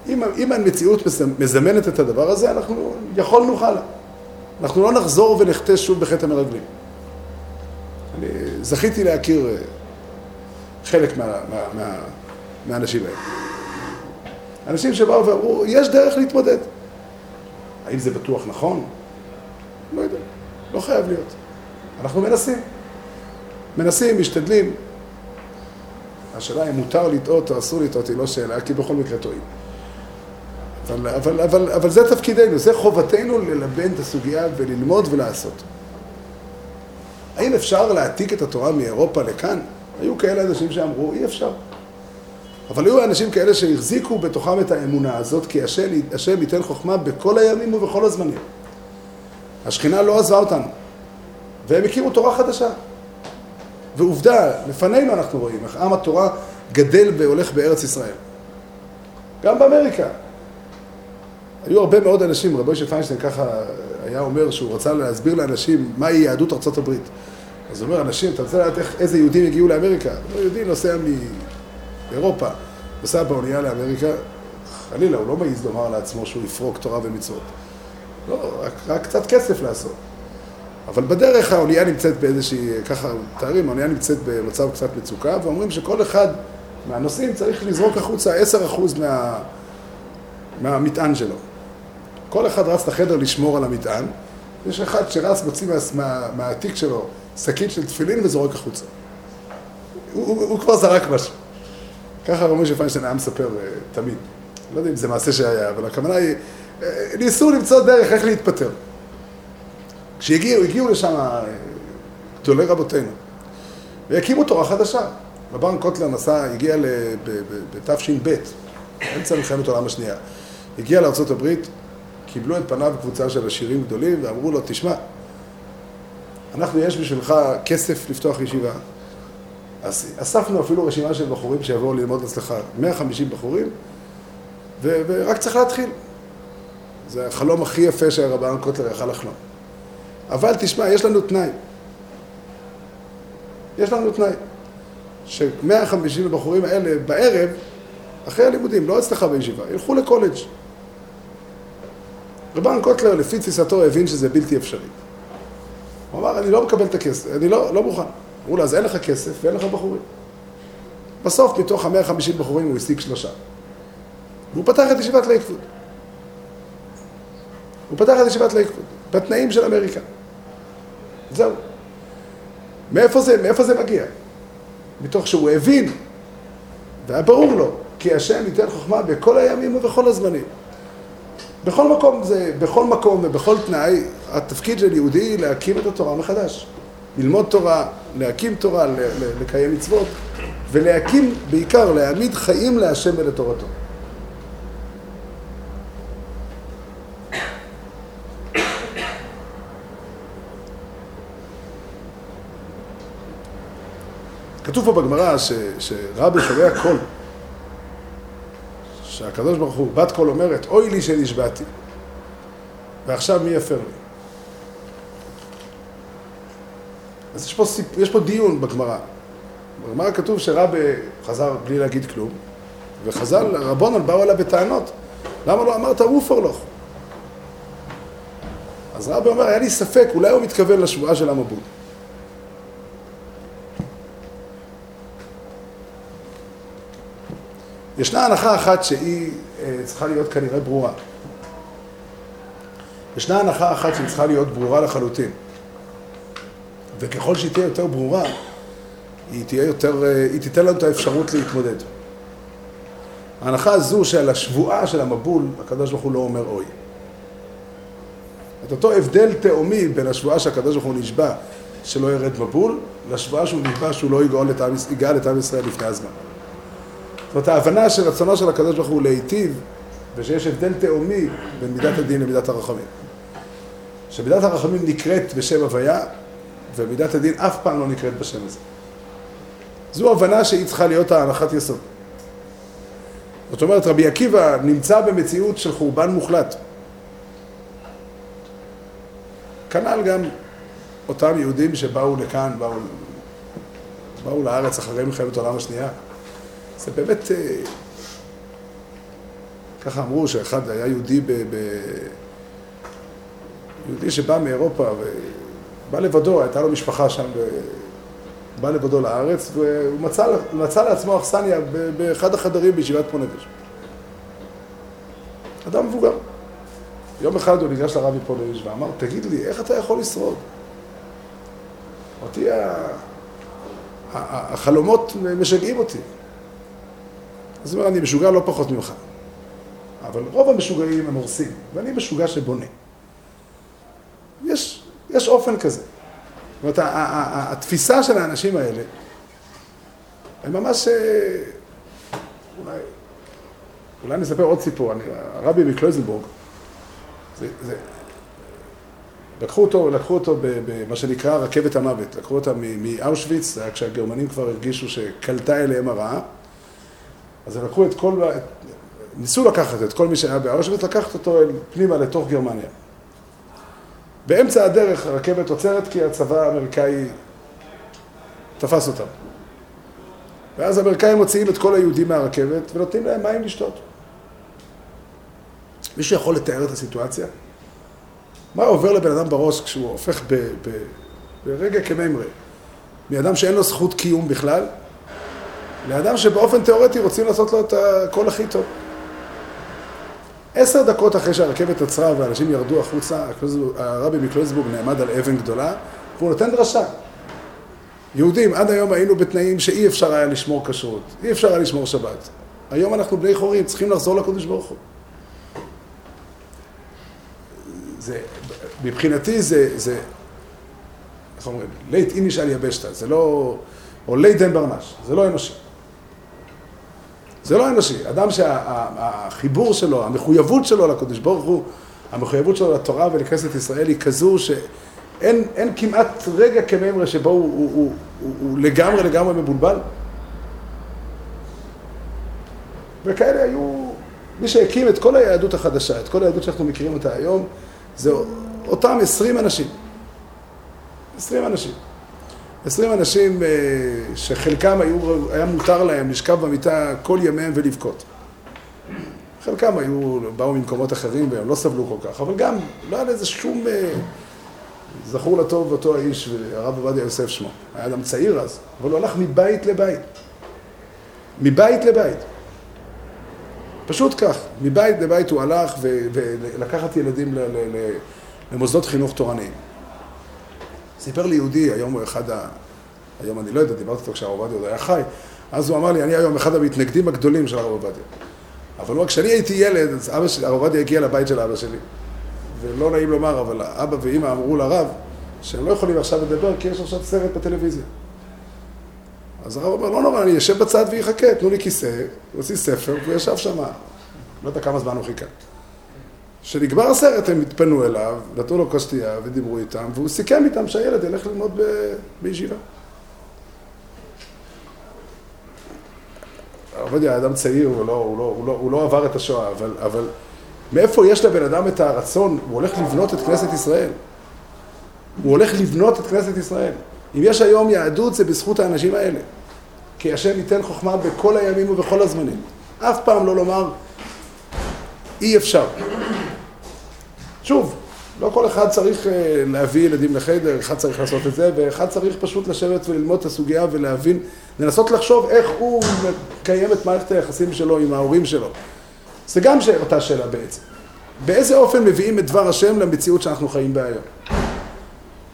A: אם, אם המציאות מזמנת את הדבר הזה, אנחנו יכולנו הלאה. אנחנו לא נחזור ונחטא שוב בחטא המרגלים. אני זכיתי להכיר חלק מה, מה, מה, מהאנשים האלה. אנשים שבאו ואמרו, יש דרך להתמודד. האם זה בטוח נכון? לא יודע, לא חייב להיות. אנחנו מנסים. מנסים, משתדלים. השאלה אם מותר לטעות או אסור לטעות היא לא שאלה, כי בכל מקרה טועים. אבל, אבל, אבל, אבל זה תפקידנו, זה חובתנו ללבן את הסוגיה וללמוד ולעשות. האם אפשר להעתיק את התורה מאירופה לכאן? היו כאלה אנשים שאמרו, אי אפשר. אבל היו אנשים כאלה שהחזיקו בתוכם את האמונה הזאת, כי השם, השם ייתן חוכמה בכל הימים ובכל הזמנים. השכינה לא עזבה אותנו, והם הקימו תורה חדשה. ועובדה, לפנינו אנחנו רואים איך עם התורה גדל והולך בארץ ישראל. גם באמריקה. היו הרבה מאוד אנשים, רבי יושב פיינשטיין ככה היה אומר שהוא רצה להסביר לאנשים מהי יהדות ארצות הברית. אז הוא אומר, אנשים, אתה רוצה לדעת איזה יהודים הגיעו לאמריקה? לא יהודי נוסע מאירופה, נוסע באונייה לאמריקה, חלילה, הוא לא מעז לומר לעצמו שהוא יפרוק תורה ומצוות. לא, רק, רק קצת כסף לעשות. אבל בדרך האונייה נמצאת באיזושהי, ככה מתארים, האונייה נמצאת במצב קצת מצוקה, ואומרים שכל אחד מהנוסעים צריך לזרוק החוצה 10% מה, מהמטען שלו. כל אחד רץ לחדר לשמור על המטען, יש אחד שרץ, מוציא מה, מה, מהתיק שלו שקית של תפילין וזורק החוצה. הוא, הוא, הוא כבר זרק משהו. ככה רבי משה פיינשטיין היה מספר uh, תמיד. לא יודע אם זה מעשה שהיה, אבל הכוונה היא, uh, ניסו למצוא דרך איך להתפטר. כשהגיעו, הגיעו לשם uh, גדולי רבותינו, והקימו תורה חדשה. רבן קוטלר נסע, הגיע בתש"ב, אמצע מלחמת העולם השנייה. הגיע לארה"ב, קיבלו את פניו קבוצה של עשירים גדולים ואמרו לו, תשמע, אנחנו, יש בשבילך כסף לפתוח ישיבה. אז אספנו אפילו רשימה של בחורים שיבואו ללמוד אצלך, 150 בחורים, ו- ורק צריך להתחיל. זה החלום הכי יפה שהרבן קוטלר יכל לחלום. אבל תשמע, יש לנו תנאי. יש לנו תנאי. ש-150 הבחורים האלה בערב, אחרי הלימודים, לא אצלך בישיבה, ילכו לקולג'. רב אהרן קוטלר, לפי תפיסתו, הבין שזה בלתי אפשרי. הוא אמר, אני לא מקבל את הכסף, אני לא, לא מוכן. אמרו לו, אז אין לך כסף ואין לך בחורים. בסוף, מתוך המאה חמישים בחורים הוא השיג שלושה. והוא פתח את ישיבת לייקווד. הוא פתח את ישיבת לייקווד, בתנאים של אמריקה. זהו. מאיפה זה, מאיפה זה מגיע? מתוך שהוא הבין, והיה ברור לו, כי השם ייתן חוכמה בכל הימים ובכל הזמנים. בכל מקום זה, בכל מקום ובכל תנאי, התפקיד של יהודי להקים את התורה מחדש. ללמוד תורה, להקים תורה, לקיים מצוות, ולהקים, בעיקר, להעמיד חיים להשם ולתורתו. כתוב פה בגמרא שרבי שומע קול, שהקדוש ברוך הוא, בת קול אומרת, אוי לי שנשבעתי, ועכשיו מי יפר לי? אז יש פה, סיפ... יש פה דיון בגמרא. בגמרא כתוב שרבי חזר בלי להגיד כלום, וחז"ל, רבנן באו אליו בטענות, למה לא אמרת מופר לך? אז רבי אומר, היה לי ספק, אולי הוא מתכוון לשבועה של המבול. ישנה הנחה אחת שהיא אה, צריכה להיות כנראה ברורה. ישנה הנחה אחת שהיא צריכה להיות ברורה לחלוטין. וככל שהיא תהיה יותר ברורה, היא תהיה יותר, אה, היא תיתן לנו את האפשרות להתמודד. ההנחה הזו שעל השבועה של המבול, הקדוש ברוך הוא לא אומר אוי. את אותו הבדל תהומי בין השבועה שהקדוש ברוך הוא נשבע שלא ירד מבול, לשבועה שהוא נשבע שהוא לא יגאל את עם ישראל לפני הזמן. זאת ההבנה של רצונו של הקדוש ברוך הוא להיטיב, ושיש הבדל תהומי בין מידת הדין למידת הרחמים. שמידת הרחמים נקראת בשם הוויה, ומידת הדין אף פעם לא נקראת בשם הזה. זו הבנה שהיא צריכה להיות ההנחת יסוד. זאת אומרת, רבי עקיבא נמצא במציאות של חורבן מוחלט. כנ"ל גם אותם יהודים שבאו לכאן, באו, באו לארץ אחרי מלחמת העולם השנייה. זה באמת, אה, ככה אמרו שאחד היה יהודי, ב, ב, יהודי שבא מאירופה ובא לבדו, הייתה לו משפחה שם, בא לבדו לארץ והוא מצא, מצא לעצמו אכסניה באחד החדרים בישיבת פונביץ'. אדם מבוגר. יום אחד הוא ניגש לרבי פונביץ' ואמר, תגיד לי, איך אתה יכול לשרוד? אותי, החלומות משגעים אותי. אז הוא אומר, אני משוגע לא פחות ממך. אבל רוב המשוגעים הם הורסים, ואני משוגע שבונה. יש, יש אופן כזה. זאת אומרת, התפיסה של האנשים האלה, הם ממש... אה, אולי, אולי אני אספר עוד סיפור. אני, הרבי מקלויזנבורג, זה, זה, לקחו אותו, לקחו אותו במה שנקרא רכבת המוות. לקחו אותה מאושוויץ, זה היה כשהגרמנים כבר הרגישו שקלטה אליהם הרעה. אז הם לקחו את כל, ניסו לקחת את כל מי שהיה באושוויץ, לקחת אותו אל פנימה לתוך גרמניה. באמצע הדרך הרכבת עוצרת כי הצבא האמריקאי תפס אותם. ואז האמריקאים מוציאים את כל היהודים מהרכבת ונותנים להם מים לשתות. מישהו יכול לתאר את הסיטואציה? מה עובר לבן אדם בראש כשהוא הופך ב, ב, ברגע כממרה, מאדם שאין לו זכות קיום בכלל, לאדם שבאופן תיאורטי רוצים לעשות לו את הכל הכי טוב. עשר דקות אחרי שהרכבת עצרה ואנשים ירדו החוצה, הרבי מקלויזבורג נעמד על אבן גדולה, והוא נותן דרשה. יהודים, עד היום היינו בתנאים שאי אפשר היה לשמור כשרות, אי אפשר היה לשמור שבת. היום אנחנו בני חורים, צריכים לחזור לקודש ברוך הוא. זה, מבחינתי זה, זה, איך אומרים, לית איניש על יבשתא, זה לא, או לית דן ברנש, זה לא אנושי. זה לא אנושי. אדם שהחיבור שלו, המחויבות שלו לקדוש ברוך הוא, המחויבות שלו לתורה ולכנסת ישראל היא כזו שאין כמעט רגע כממרה שבו הוא, הוא, הוא, הוא, הוא לגמרי לגמרי מבולבל. וכאלה היו, מי שהקים את כל היהדות החדשה, את כל היהדות שאנחנו מכירים אותה היום, זה אותם עשרים אנשים. עשרים אנשים. עשרים אנשים אה, שחלקם היו, היה מותר להם לשכב במיטה כל ימיהם ולבכות. חלקם היו, באו ממקומות אחרים והם לא סבלו כל כך, אבל גם לא היה לזה שום, אה, זכור לטוב אותו האיש, הרב עובדיה יוסף שמו. היה אדם צעיר אז, אבל הוא הלך מבית לבית. מבית לבית. פשוט כך, מבית לבית הוא הלך ולקחת ילדים למוסדות חינוך תורניים. סיפר לי יהודי, היום הוא אחד ה... היום אני לא יודע, דיברתי איתו כשהרב עובדיה עוד היה חי, אז הוא אמר לי, אני היום אחד המתנגדים הגדולים של הרב עובדיה. אבל הוא, כשאני הייתי ילד, אז אבא שלי, הרב עובדיה הגיע לבית של אבא שלי. ולא נעים לומר, אבל אבא ואימא אמרו לרב שהם לא יכולים עכשיו לדבר כי יש עכשיו סרט בטלוויזיה. אז הרב אומר, לא נורא, אני אשב בצד ויחכה, תנו לי כיסא, הוא הוציא ספר, והוא ישב שם, לא יודע כמה זמן הוא חיכה. כשנגמר הסרט הם התפנו אליו, נתנו לו כוס שתייה ודיברו איתם, והוא סיכם איתם שהילד ילך ללמוד ב... בישיבה. עובדיה אדם צעיר, הוא לא, הוא, לא, הוא, לא, הוא לא עבר את השואה, אבל, אבל מאיפה יש לבן אדם את הרצון? הוא הולך לבנות את כנסת ישראל. הוא הולך לבנות את כנסת ישראל. אם יש היום יהדות, זה בזכות האנשים האלה. כי השם ייתן חוכמה בכל הימים ובכל הזמנים. אף פעם לא לומר, אי אפשר. שוב, לא כל אחד צריך אה, להביא ילדים לחדר, אחד צריך לעשות את זה, ואחד צריך פשוט לשבת וללמוד את הסוגיה ולהבין, לנסות לחשוב איך הוא מקיים את מערכת היחסים שלו עם ההורים שלו. זה גם אותה שאלה בעצם. באיזה אופן מביאים את דבר השם למציאות שאנחנו חיים בה היום?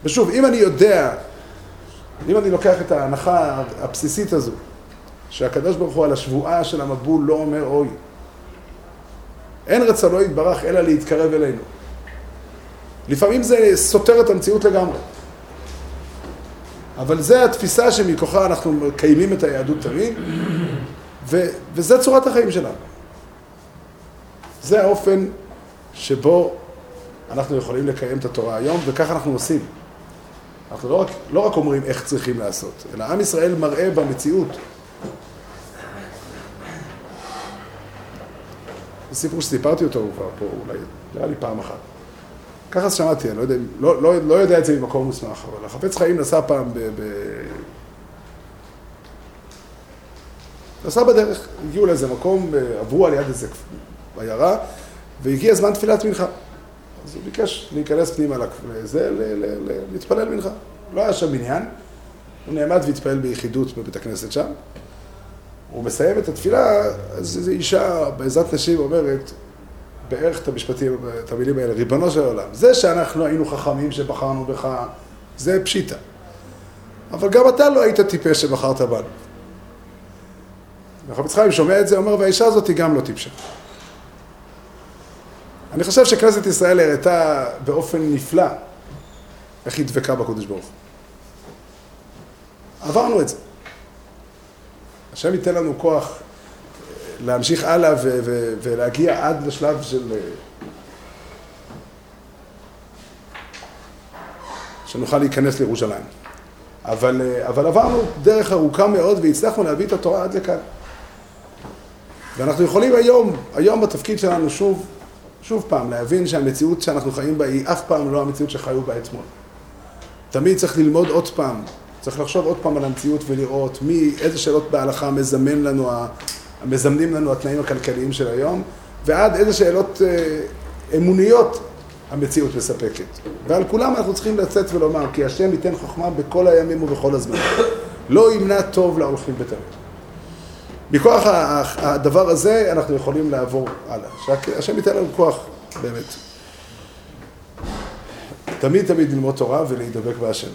A: ושוב, אם אני יודע, אם אני לוקח את ההנחה הבסיסית הזו, שהקדוש ברוך הוא על השבועה של המבול לא אומר אוי, אין רצונו יתברך אלא להתקרב אלינו. לפעמים זה סותר את המציאות לגמרי. אבל זו התפיסה שמכוחה אנחנו מקיימים את היהדות תמיד, ו- וזה צורת החיים שלנו. זה האופן שבו אנחנו יכולים לקיים את התורה היום, וכך אנחנו עושים. אנחנו לא רק, לא רק אומרים איך צריכים לעשות, אלא עם ישראל מראה במציאות. זה סיפור שסיפרתי אותו כבר פה, אולי, נראה לי פעם אחת. ככה שמעתי, אני לא יודע, לא, לא, לא יודע את זה ממקום מוסמך, אבל החפץ חיים נסע פעם ב... ב... נסע בדרך, הגיעו לאיזה מקום, עברו על יד איזה עיירה, והגיע זמן תפילת מנחה. אז הוא ביקש להיכנס פנימה לזה, להתפלל מנחה. לא היה שם בניין, הוא נעמד והתפלל ביחידות בבית הכנסת שם. הוא מסיים את התפילה, אז איזו אישה בעזרת נשים אומרת, בערך את המשפטים, את המילים האלה, ריבונו של עולם, זה שאנחנו היינו חכמים שבחרנו בך, זה פשיטה. אבל גם אתה לא היית טיפש שבחרת בנו. וחפץ חיים שומע את זה, אומר, והאישה הזאת היא גם לא טיפשה. אני חושב שכנסת ישראל הראתה באופן נפלא איך היא דבקה בקודש ברוך הוא. עברנו את זה. השם ייתן לנו כוח להמשיך הלאה ו- ו- ולהגיע עד לשלב של... אה, שנוכל להיכנס לירושלים. אבל, אה, אבל עברנו דרך ארוכה מאוד והצלחנו להביא את התורה עד לכאן. ואנחנו יכולים היום, היום בתפקיד שלנו שוב שוב פעם, להבין שהמציאות שאנחנו חיים בה היא אף פעם לא המציאות שחיו בה אתמול. תמיד צריך ללמוד עוד פעם, צריך לחשוב עוד פעם על המציאות ולראות מי, איזה שאלות בהלכה מזמן לנו, מזמנים לנו התנאים הכלכליים של היום, ועד איזה שאלות אה, אמוניות המציאות מספקת. ועל כולם אנחנו צריכים לצאת ולומר, כי השם ייתן חוכמה בכל הימים ובכל הזמן. לא ימנע טוב להולכים בתמיד. מכוח הדבר הזה אנחנו יכולים לעבור הלאה. שהשם ייתן לנו כוח, באמת. תמיד תמיד ללמוד תורה ולהידבק בהשם.